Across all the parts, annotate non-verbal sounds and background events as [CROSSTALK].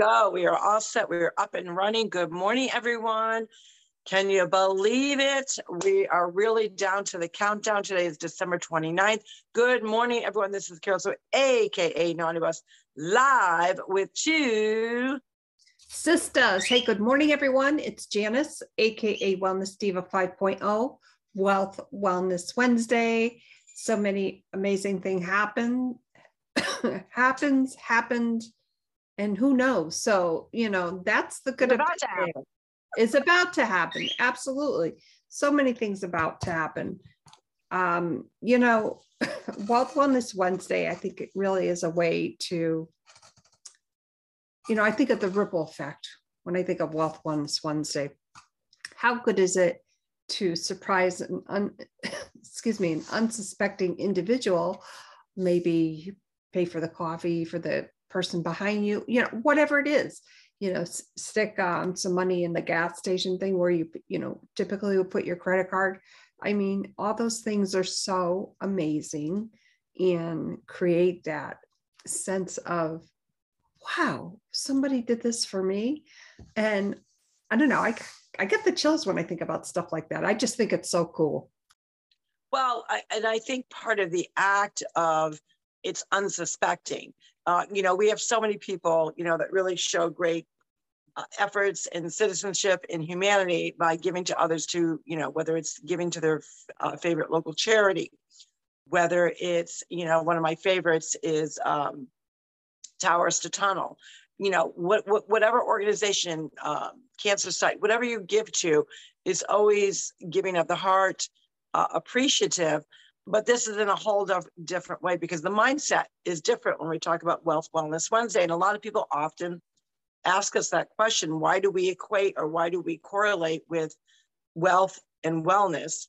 go. We are all set. We are up and running. Good morning, everyone. Can you believe it? We are really down to the countdown. Today is December 29th. Good morning, everyone. This is Carol, so AKA Naughty Bus, live with two sisters. Hey, good morning, everyone. It's Janice, AKA Wellness Diva 5.0, Wealth Wellness Wednesday. So many amazing things happen, [COUGHS] happens, happened, and who knows? So, you know, that's the good It's about to happen. It's about to happen. Absolutely. So many things about to happen. Um, you know, [LAUGHS] Wealth Wellness Wednesday, I think it really is a way to, you know, I think of the ripple effect when I think of Wealth Wellness Wednesday. How good is it to surprise an un, [LAUGHS] excuse me, an unsuspecting individual, maybe pay for the coffee for the person behind you, you know, whatever it is, you know, s- stick um, some money in the gas station thing where you, you know, typically would put your credit card. I mean, all those things are so amazing and create that sense of, wow, somebody did this for me. And I don't know, I, I get the chills when I think about stuff like that. I just think it's so cool. Well, I, and I think part of the act of it's unsuspecting. Uh, you know, we have so many people, you know, that really show great uh, efforts in citizenship and humanity by giving to others to, you know, whether it's giving to their uh, favorite local charity, whether it's, you know, one of my favorites is um, Towers to Tunnel. You know, what, what whatever organization, um, cancer site, whatever you give to, is always giving of the heart, uh, appreciative. But this is in a whole dif- different way because the mindset is different when we talk about Wealth Wellness Wednesday. And a lot of people often ask us that question why do we equate or why do we correlate with wealth and wellness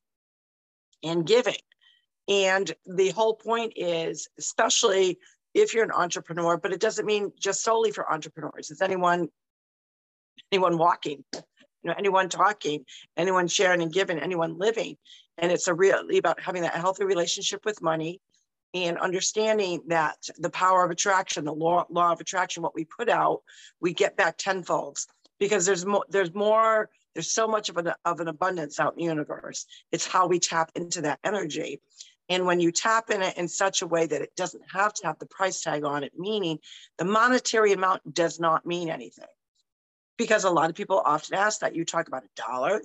and giving? And the whole point is, especially if you're an entrepreneur, but it doesn't mean just solely for entrepreneurs. It's anyone, anyone walking, you know, anyone talking, anyone sharing and giving, anyone living. And it's a really about having that healthy relationship with money and understanding that the power of attraction, the law, law of attraction, what we put out, we get back tenfold because there's more, there's more, there's so much of an, of an abundance out in the universe. It's how we tap into that energy. And when you tap in it in such a way that it doesn't have to have the price tag on it, meaning the monetary amount does not mean anything. Because a lot of people often ask that. You talk about a dollar,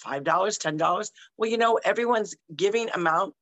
$5, $10. Well, you know, everyone's giving amount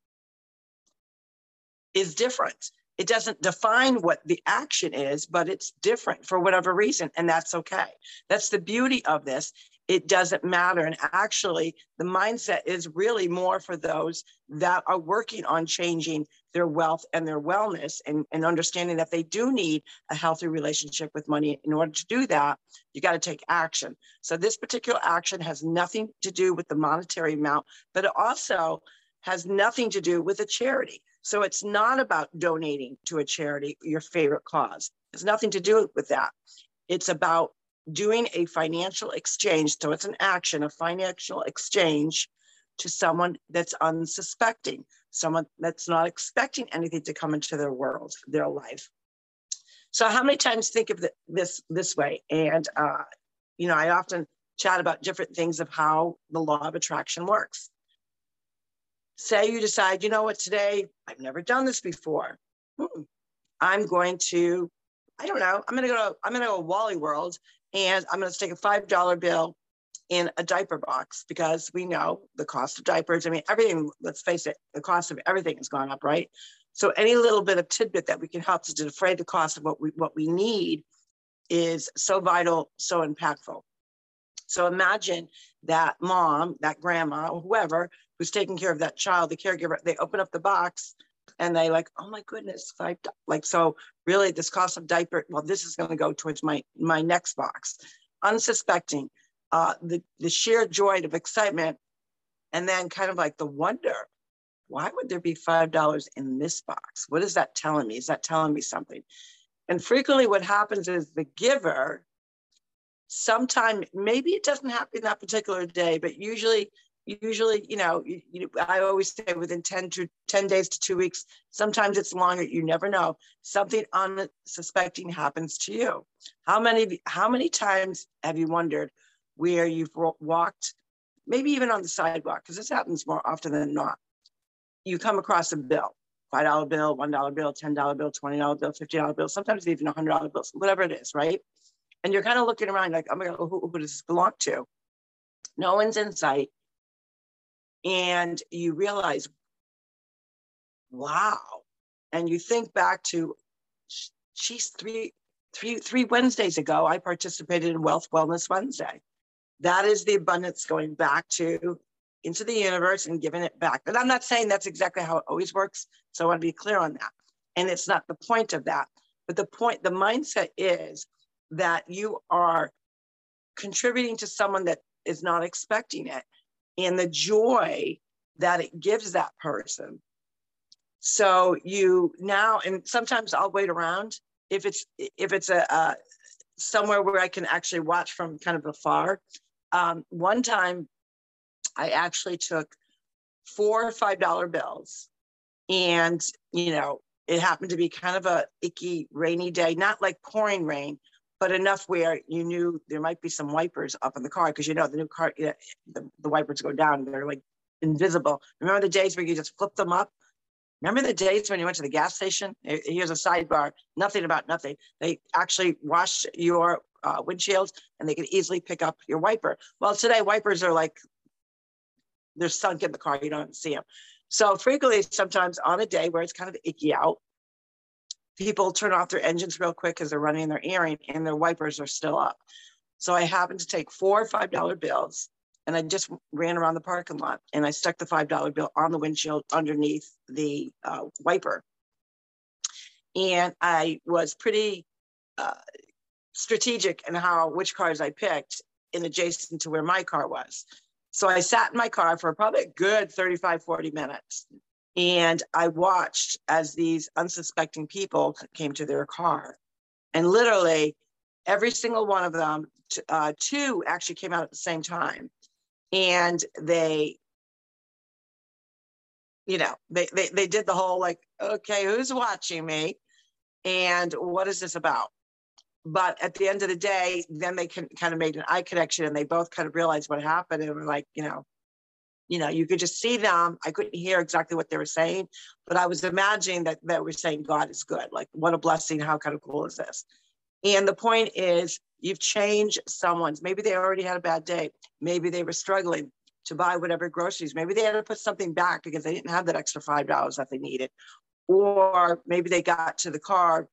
is different. It doesn't define what the action is, but it's different for whatever reason, and that's okay. That's the beauty of this. It doesn't matter. And actually, the mindset is really more for those that are working on changing their wealth and their wellness and, and understanding that they do need a healthy relationship with money. In order to do that, you got to take action. So, this particular action has nothing to do with the monetary amount, but it also has nothing to do with a charity. So it's not about donating to a charity, your favorite cause. It's nothing to do with that. It's about doing a financial exchange. So it's an action, a financial exchange to someone that's unsuspecting, someone that's not expecting anything to come into their world, their life. So how many times think of this this way? And uh, you know, I often chat about different things of how the law of attraction works say you decide, you know what, today I've never done this before. Hmm. I'm going to, I don't know, I'm gonna go to, I'm gonna go Wally World and I'm gonna stick a five dollar bill in a diaper box because we know the cost of diapers. I mean, everything, let's face it, the cost of everything has gone up, right? So any little bit of tidbit that we can help to defray the cost of what we what we need is so vital, so impactful. So imagine that mom, that grandma, or whoever who's taking care of that child, the caregiver, they open up the box and they like, oh my goodness, five like so really this cost of diaper, well, this is going to go towards my my next box. Unsuspecting, uh, the the sheer joy of excitement, and then kind of like the wonder, why would there be five dollars in this box? What is that telling me? Is that telling me something? And frequently what happens is the giver sometime maybe it doesn't happen that particular day but usually usually, you know, you, you, I always say within 10 to 10 days to two weeks, sometimes it's longer, you never know. Something unsuspecting happens to you. How many, how many times have you wondered where you've walked, maybe even on the sidewalk, because this happens more often than not. You come across a bill, $5 bill, $1 bill, $10 bill, $20 bill, $50 bill, sometimes even $100 bills, whatever it is, right? And you're kind of looking around like, oh my God, who, who does this belong to? No one's in sight and you realize, wow. And you think back to, she's three, three, three Wednesdays ago, I participated in Wealth Wellness Wednesday. That is the abundance going back to into the universe and giving it back. But I'm not saying that's exactly how it always works. So I want to be clear on that. And it's not the point of that. But the point, the mindset is that you are contributing to someone that is not expecting it and the joy that it gives that person. So you now, and sometimes I'll wait around if it's if it's a, a somewhere where I can actually watch from kind of afar. Um, one time, I actually took four five dollar bills, and you know it happened to be kind of a icky rainy day, not like pouring rain, but enough where you knew there might be some wipers up in the car because you know the new car, you know, the, the wipers go down, they're like invisible. Remember the days where you just flip them up? Remember the days when you went to the gas station? Here's a sidebar, nothing about nothing. They actually wash your uh, windshields and they can easily pick up your wiper. Well, today wipers are like, they're sunk in the car, you don't see them. So frequently, sometimes on a day where it's kind of icky out, people turn off their engines real quick because they're running their airing and their wipers are still up. So I happened to take four five dollar bills and I just ran around the parking lot and I stuck the five dollar bill on the windshield underneath the uh, wiper. And I was pretty uh, strategic in how which cars I picked in adjacent to where my car was. So I sat in my car for probably a good 35, 40 minutes. And I watched as these unsuspecting people came to their car. And literally, every single one of them, uh, two actually came out at the same time. And they, you know, they, they, they did the whole like, okay, who's watching me? And what is this about? But at the end of the day, then they can kind of made an eye connection and they both kind of realized what happened and were like, you know, you know, you could just see them. I couldn't hear exactly what they were saying, but I was imagining that they were saying God is good. Like, what a blessing. How kind of cool is this? And the point is, you've changed someone's. Maybe they already had a bad day. Maybe they were struggling to buy whatever groceries. Maybe they had to put something back because they didn't have that extra $5 that they needed. Or maybe they got to the car,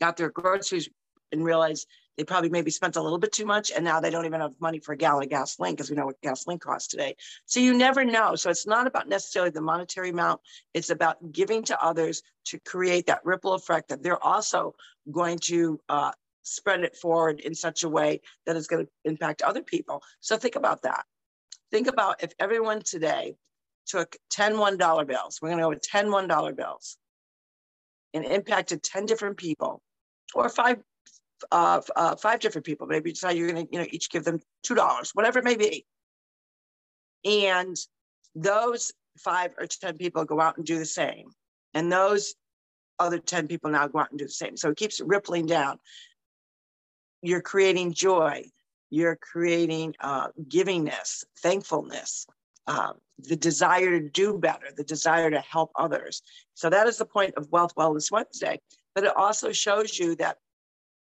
got their groceries, and realize they probably maybe spent a little bit too much and now they don't even have money for a gallon of gasoline because we know what gasoline costs today. So you never know. So it's not about necessarily the monetary amount. It's about giving to others to create that ripple effect that they're also going to uh, spread it forward in such a way that is going to impact other people. So think about that. Think about if everyone today took 10 $1 bills, we're going to go with 10 $1 bills and impacted 10 different people or five uh, uh, five different people. Maybe you decide you're going to, you know, each give them two dollars, whatever it may be. And those five or ten people go out and do the same, and those other ten people now go out and do the same. So it keeps rippling down. You're creating joy. You're creating uh, givingness, thankfulness, um, the desire to do better, the desire to help others. So that is the point of Wealth Wellness Wednesday. But it also shows you that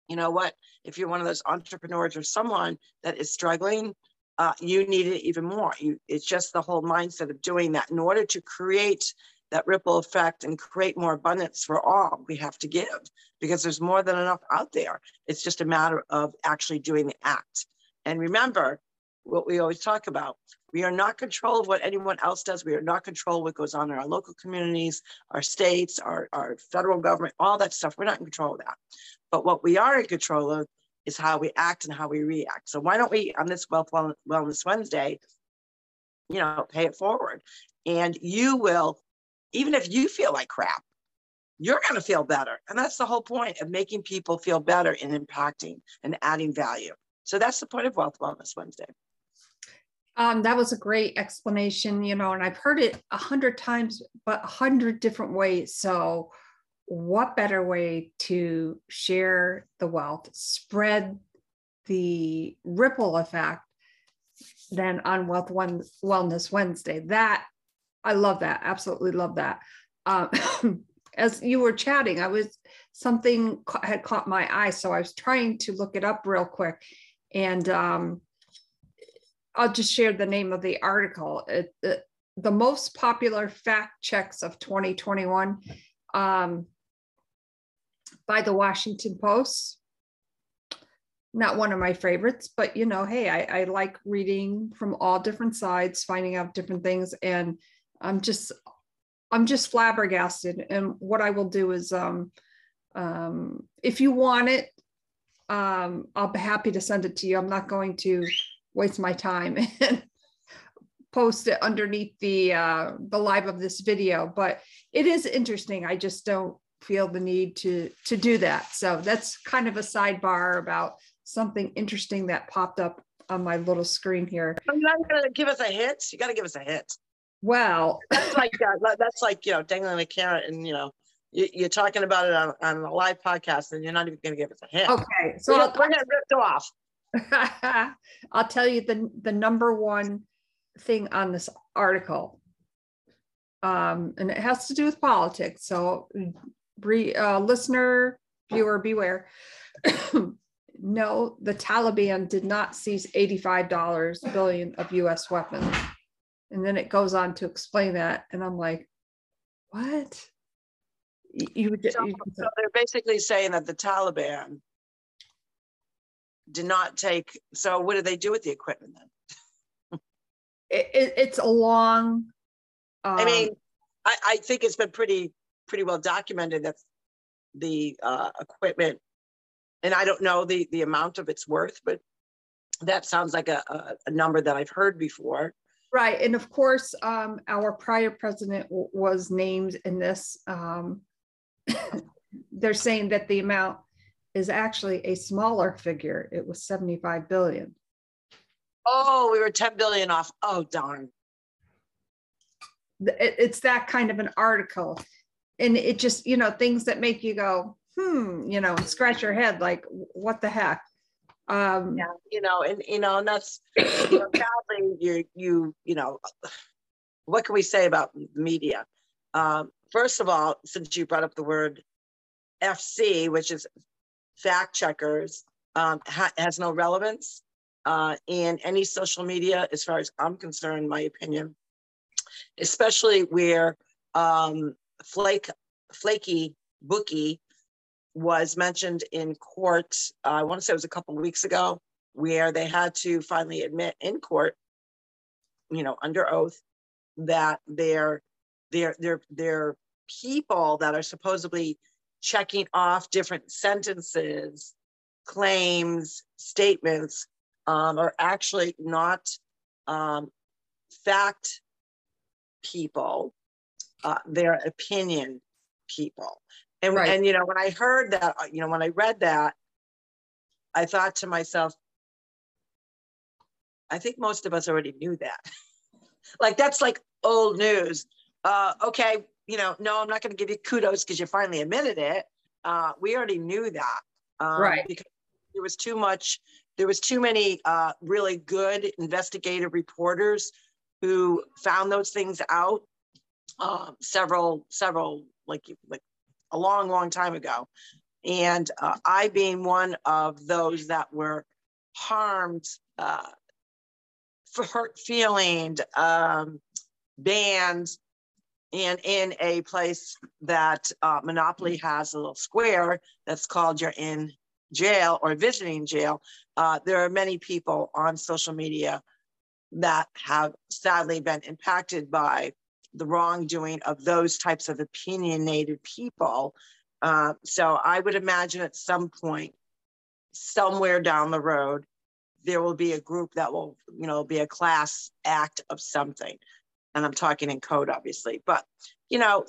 you know what, if you're one of those entrepreneurs or someone that is struggling, uh, you need it even more. You, it's just the whole mindset of doing that. In order to create that ripple effect and create more abundance for all, we have to give because there's more than enough out there. It's just a matter of actually doing the act. And remember what we always talk about we are not control of what anyone else does. We are not control what goes on in our local communities, our states, our, our federal government, all that stuff. We're not in control of that. But what we are in control of is how we act and how we react. So why don't we on this Wealth Wellness Wednesday, you know, pay it forward. And you will, even if you feel like crap, you're going to feel better. And that's the whole point of making people feel better and impacting and adding value. So that's the point of Wealth Wellness Wednesday. Um, that was a great explanation, you know, and I've heard it a hundred times, but a hundred different ways. So, what better way to share the wealth, spread the ripple effect than on Wealth One Wellness Wednesday? That I love that. Absolutely love that. Um, [COUGHS] as you were chatting, I was something had caught my eye, so I was trying to look it up real quick, and um, I'll just share the name of the article. It, it, the most popular fact checks of 2021 um, by the Washington Post. Not one of my favorites, but you know, hey, I, I like reading from all different sides, finding out different things, and I'm just I'm just flabbergasted. And what I will do is, um, um, if you want it, um, I'll be happy to send it to you. I'm not going to waste my time [LAUGHS] and post it underneath the uh, the live of this video. But it is interesting. I just don't feel the need to to do that. So that's kind of a sidebar about something interesting that popped up on my little screen here. You're not gonna give us a hit. You got to give us a hit. Well, that's like uh, that's like you know dangling a carrot and you know you, are talking about it on, on a live podcast and you're not even going to give us a hint. Okay, so we're, we're going to rip off. [LAUGHS] I'll tell you the the number one thing on this article, um, and it has to do with politics. So, uh, listener, viewer, beware. [COUGHS] no, the Taliban did not seize eighty-five dollars billion of U.S. weapons, and then it goes on to explain that, and I'm like, what? You, you, so, so they're basically saying that the Taliban did not take. So what do they do with the equipment then? it, it, it's a long. Um, I mean, I, I think it's been pretty pretty well documented that the uh, equipment, and I don't know the the amount of its worth, but that sounds like a, a, a number that I've heard before. Right, and of course, um, our prior president w- was named in this. Um, [COUGHS] they're saying that the amount is actually a smaller figure. It was 75 billion. Oh, we were 10 billion off. Oh, darn. It's that kind of an article. And it just, you know, things that make you go, hmm, you know, scratch your head like, what the heck? Um, yeah, you know, and, you know, and that's, you know, sadly, you, you, you know, what can we say about media? Um, first of all, since you brought up the word FC, which is fact checkers um, ha- has no relevance uh, in any social media, as far as I'm concerned, my opinion, especially where um, flake, flaky bookie was mentioned in court. Uh, I want to say it was a couple weeks ago, where they had to finally admit in court, you know, under oath, that their their their their people that are supposedly checking off different sentences, claims, statements um, are actually not um, fact people, uh, they're opinion people. And, right. and, you know, when I heard that, uh, you know, when I read that, I thought to myself, I think most of us already knew that. [LAUGHS] like, that's like old news. Uh, okay, you know, no, I'm not going to give you kudos because you finally admitted it. Uh, we already knew that. Um, right. Because there was too much, there was too many uh, really good investigative reporters who found those things out uh, several, several, like, like a long, long time ago. And uh, I being one of those that were harmed, uh, hurt feelings, um, banned, and in a place that uh, Monopoly has a little square that's called You're in Jail or Visiting Jail, uh, there are many people on social media that have sadly been impacted by the wrongdoing of those types of opinionated people. Uh, so I would imagine at some point, somewhere down the road, there will be a group that will, you know, be a class act of something and I'm talking in code, obviously. But you know,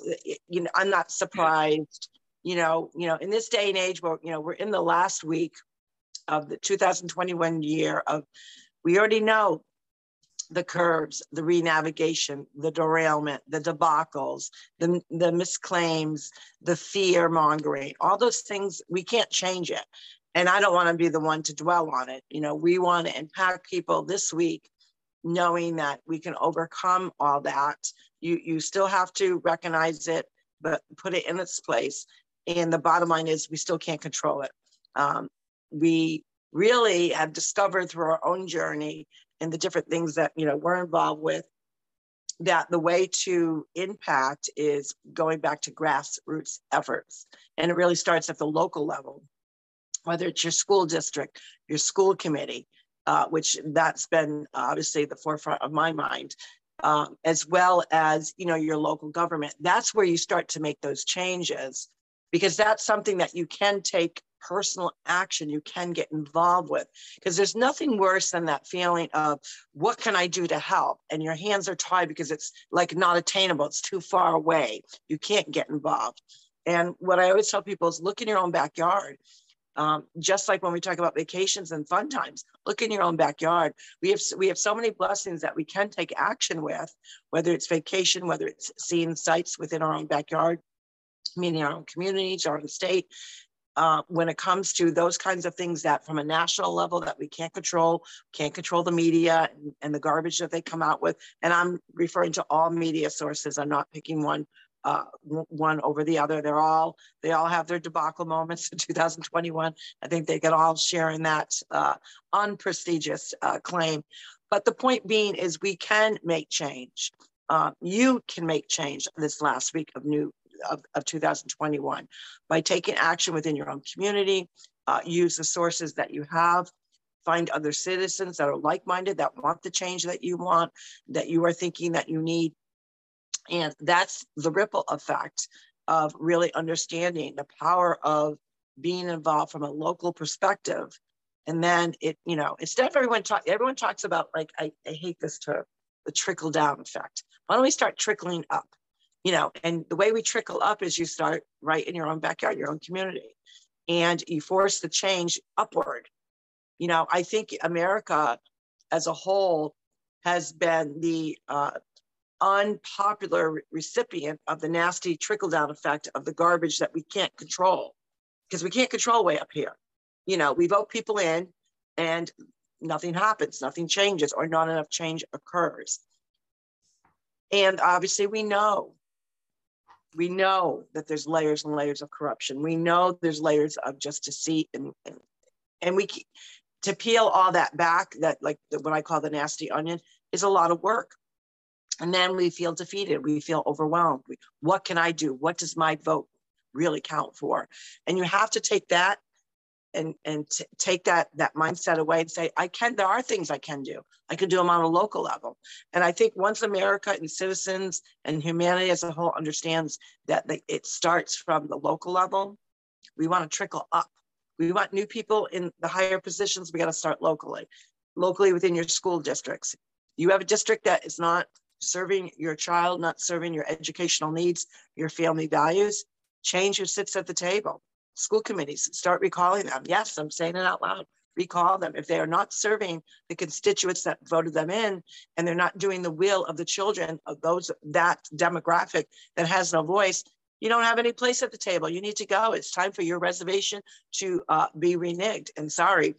you know, I'm not surprised. You know, you know, in this day and age, where you know we're in the last week of the 2021 year of, we already know the curves, the renavigation, the derailment, the debacles, the, the misclaims, the fear mongering, all those things, we can't change it. And I don't want to be the one to dwell on it. You know, we want to impact people this week, knowing that we can overcome all that. You, you still have to recognize it, but put it in its place. And the bottom line is we still can't control it. Um, we really have discovered through our own journey and the different things that you know we're involved with that the way to impact is going back to grassroots efforts and it really starts at the local level whether it's your school district your school committee uh, which that's been obviously the forefront of my mind um, as well as you know your local government. That's where you start to make those changes because that's something that you can take personal action you can get involved with because there's nothing worse than that feeling of what can i do to help? And your hands are tied because it's like not attainable it's too far away you can't get involved. And what i always tell people is look in your own backyard um, just like when we talk about vacations and fun times look in your own backyard we have we have so many blessings that we can take action with whether it's vacation whether it's seeing sites within our own backyard meaning our own communities our own state uh, when it comes to those kinds of things that from a national level that we can't control, can't control the media and, and the garbage that they come out with. And I'm referring to all media sources. I'm not picking one uh, one over the other. They're all they all have their debacle moments in [LAUGHS] 2021. I think they can all share in that uh, unprestigious uh, claim. But the point being is we can make change. Uh, you can make change this last week of new of, of 2021 by taking action within your own community, uh, use the sources that you have, find other citizens that are like-minded, that want the change that you want, that you are thinking that you need. And that's the ripple effect of really understanding the power of being involved from a local perspective. And then it, you know, instead of everyone talk, everyone talks about like, I, I hate this term, the trickle down effect. Why don't we start trickling up? you know, and the way we trickle up is you start right in your own backyard, your own community, and you force the change upward. You know, I think America as a whole has been the uh, unpopular recipient of the nasty trickle down effect of the garbage that we can't control because we can't control way up here. You know, we vote people in and nothing happens, nothing changes, or not enough change occurs. And obviously, we know we know that there's layers and layers of corruption. We know there's layers of just deceit and, and, and we to peel all that back, that like what I call the nasty onion, is a lot of work. And then we feel defeated. We feel overwhelmed. What can I do? What does my vote really count for? And you have to take that and and t- take that that mindset away and say i can there are things i can do i can do them on a local level and i think once america and citizens and humanity as a whole understands that it starts from the local level we want to trickle up we want new people in the higher positions we got to start locally locally within your school districts you have a district that is not serving your child not serving your educational needs your family values change who sits at the table school committees, start recalling them. Yes, I'm saying it out loud. Recall them. If they are not serving the constituents that voted them in and they're not doing the will of the children of those that demographic that has no voice, you don't have any place at the table. You need to go. It's time for your reservation to uh, be reneged. And sorry,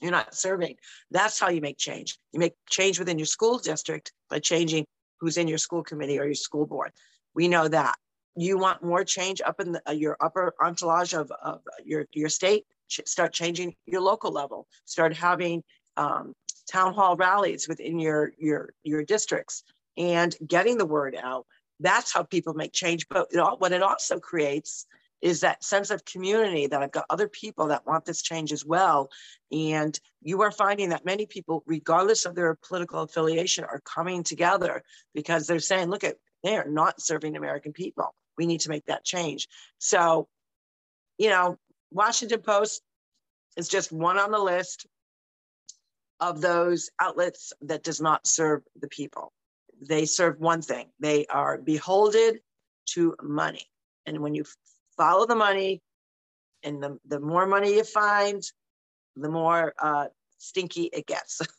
you're not serving. That's how you make change. You make change within your school district by changing who's in your school committee or your school board. We know that you want more change up in the, uh, your upper entourage of, of your, your state, start changing your local level, start having um, town hall rallies within your, your, your districts and getting the word out. That's how people make change. But it all, what it also creates is that sense of community that I've got other people that want this change as well. And you are finding that many people, regardless of their political affiliation, are coming together because they're saying, look at, they are not serving American people we need to make that change. So, you know, Washington Post is just one on the list of those outlets that does not serve the people. They serve one thing. They are beholden to money. And when you follow the money and the, the more money you find, the more uh, stinky it gets. [LAUGHS]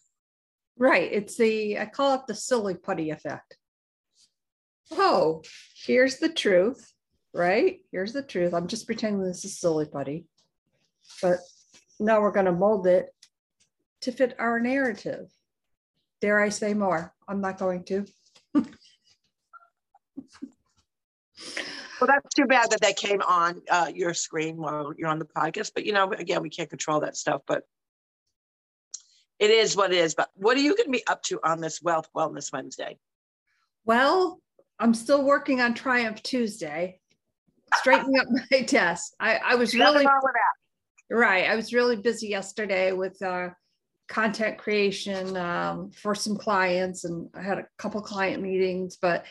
Right. It's the, I call it the silly putty effect. Oh, here's the truth, right? Here's the truth. I'm just pretending this is silly putty. But now we're going to mold it to fit our narrative. Dare I say more? I'm not going to. [LAUGHS] Well, that's too bad that that came on uh, your screen while you're on the podcast. But you know, again, we can't control that stuff. But it is what it is. But what are you going to be up to on this Wealth Wellness Wednesday? Well, I'm still working on Triumph Tuesday, straightening up my [LAUGHS] desk. I, I was really right. I was really busy yesterday with uh, content creation um, for some clients, and I had a couple client meetings, but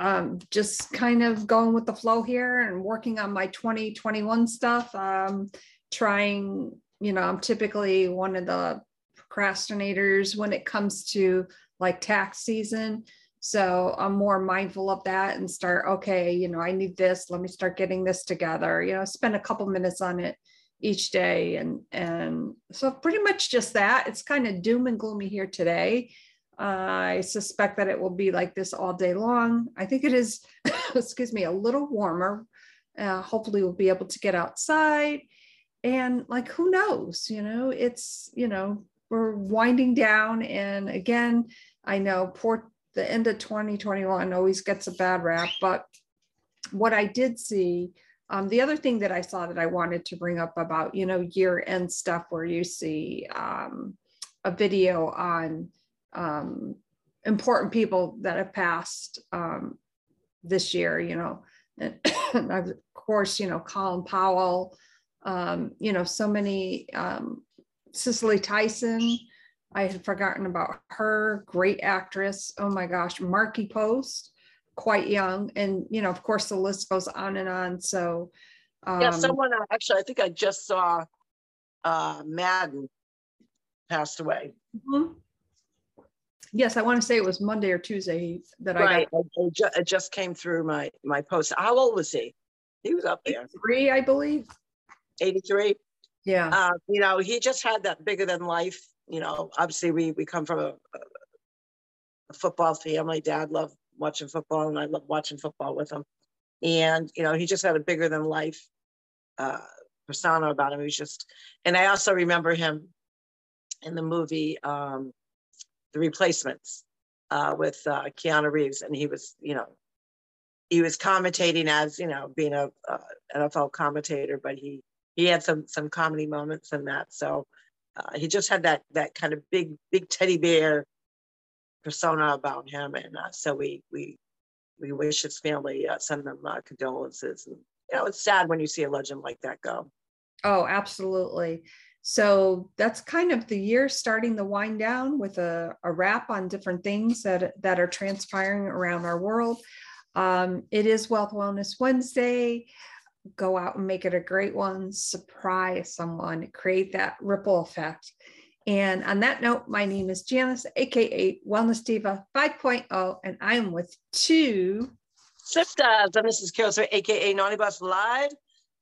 um, just kind of going with the flow here and working on my 2021 stuff. Um, trying, you know, I'm typically one of the procrastinators when it comes to like tax season. So I'm more mindful of that and start, okay, you know, I need this. Let me start getting this together. You know, spend a couple minutes on it each day. And and so pretty much just that. It's kind of doom and gloomy here today. I suspect that it will be like this all day long. I think it is, [LAUGHS] excuse me, a little warmer. Uh, hopefully, we'll be able to get outside. And like, who knows? You know, it's, you know, we're winding down. And again, I know poor the end of 2021 always gets a bad rap, but what I did see, um, the other thing that I saw that I wanted to bring up about, you know, year end stuff where you see um, a video on um, important people that have passed um, this year, you know, and, [COUGHS] and of course, you know, Colin Powell, um, you know, so many um, Cicely Tyson. I had forgotten about her, great actress. Oh my gosh, Markie Post, quite young. And, you know, of course, the list goes on and on. So, um, yeah, someone uh, actually, I think I just saw uh, Madden passed away. Mm-hmm. Yes, I want to say it was Monday or Tuesday that right. I got. It just came through my my post. How old was he? He was up there. Three, I believe. 83. Yeah. Uh, you know, he just had that bigger than life. You know, obviously we we come from a, a football family. Dad loved watching football, and I love watching football with him. And you know, he just had a bigger than life uh, persona about him. He was just, and I also remember him in the movie um, The Replacements uh, with uh, Keanu Reeves, and he was, you know, he was commentating as you know being a, a NFL commentator, but he he had some some comedy moments in that. So uh, he just had that that kind of big big teddy bear persona about him, and uh, so we we we wish his family uh, send them uh, condolences. And you know, it's sad when you see a legend like that go. Oh, absolutely. So that's kind of the year starting the wind down with a, a wrap on different things that that are transpiring around our world. Um, it is Wealth Wellness Wednesday go out and make it a great one, surprise someone, create that ripple effect. And on that note, my name is Janice, aka Wellness Diva 5.0, and I'm with two sisters. And this is Kelsey, aka Naughty Bus Live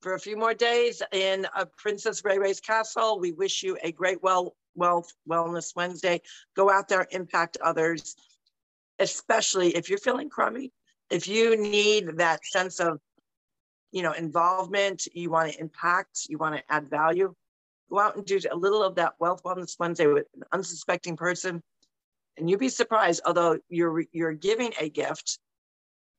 for a few more days in a Princess Ray Ray's castle. We wish you a great well, wealth, wellness Wednesday. Go out there, impact others, especially if you're feeling crummy. If you need that sense of you know, involvement, you want to impact, you want to add value, go out and do a little of that Wealth Wellness Wednesday with an unsuspecting person. And you'd be surprised, although you're you're giving a gift,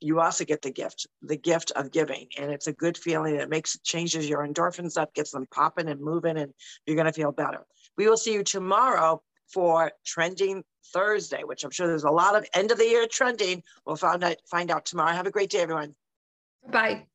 you also get the gift, the gift of giving. And it's a good feeling. It makes changes your endorphins up, gets them popping and moving, and you're gonna feel better. We will see you tomorrow for trending Thursday, which I'm sure there's a lot of end of the year trending. We'll find out find out tomorrow. Have a great day, everyone. Bye.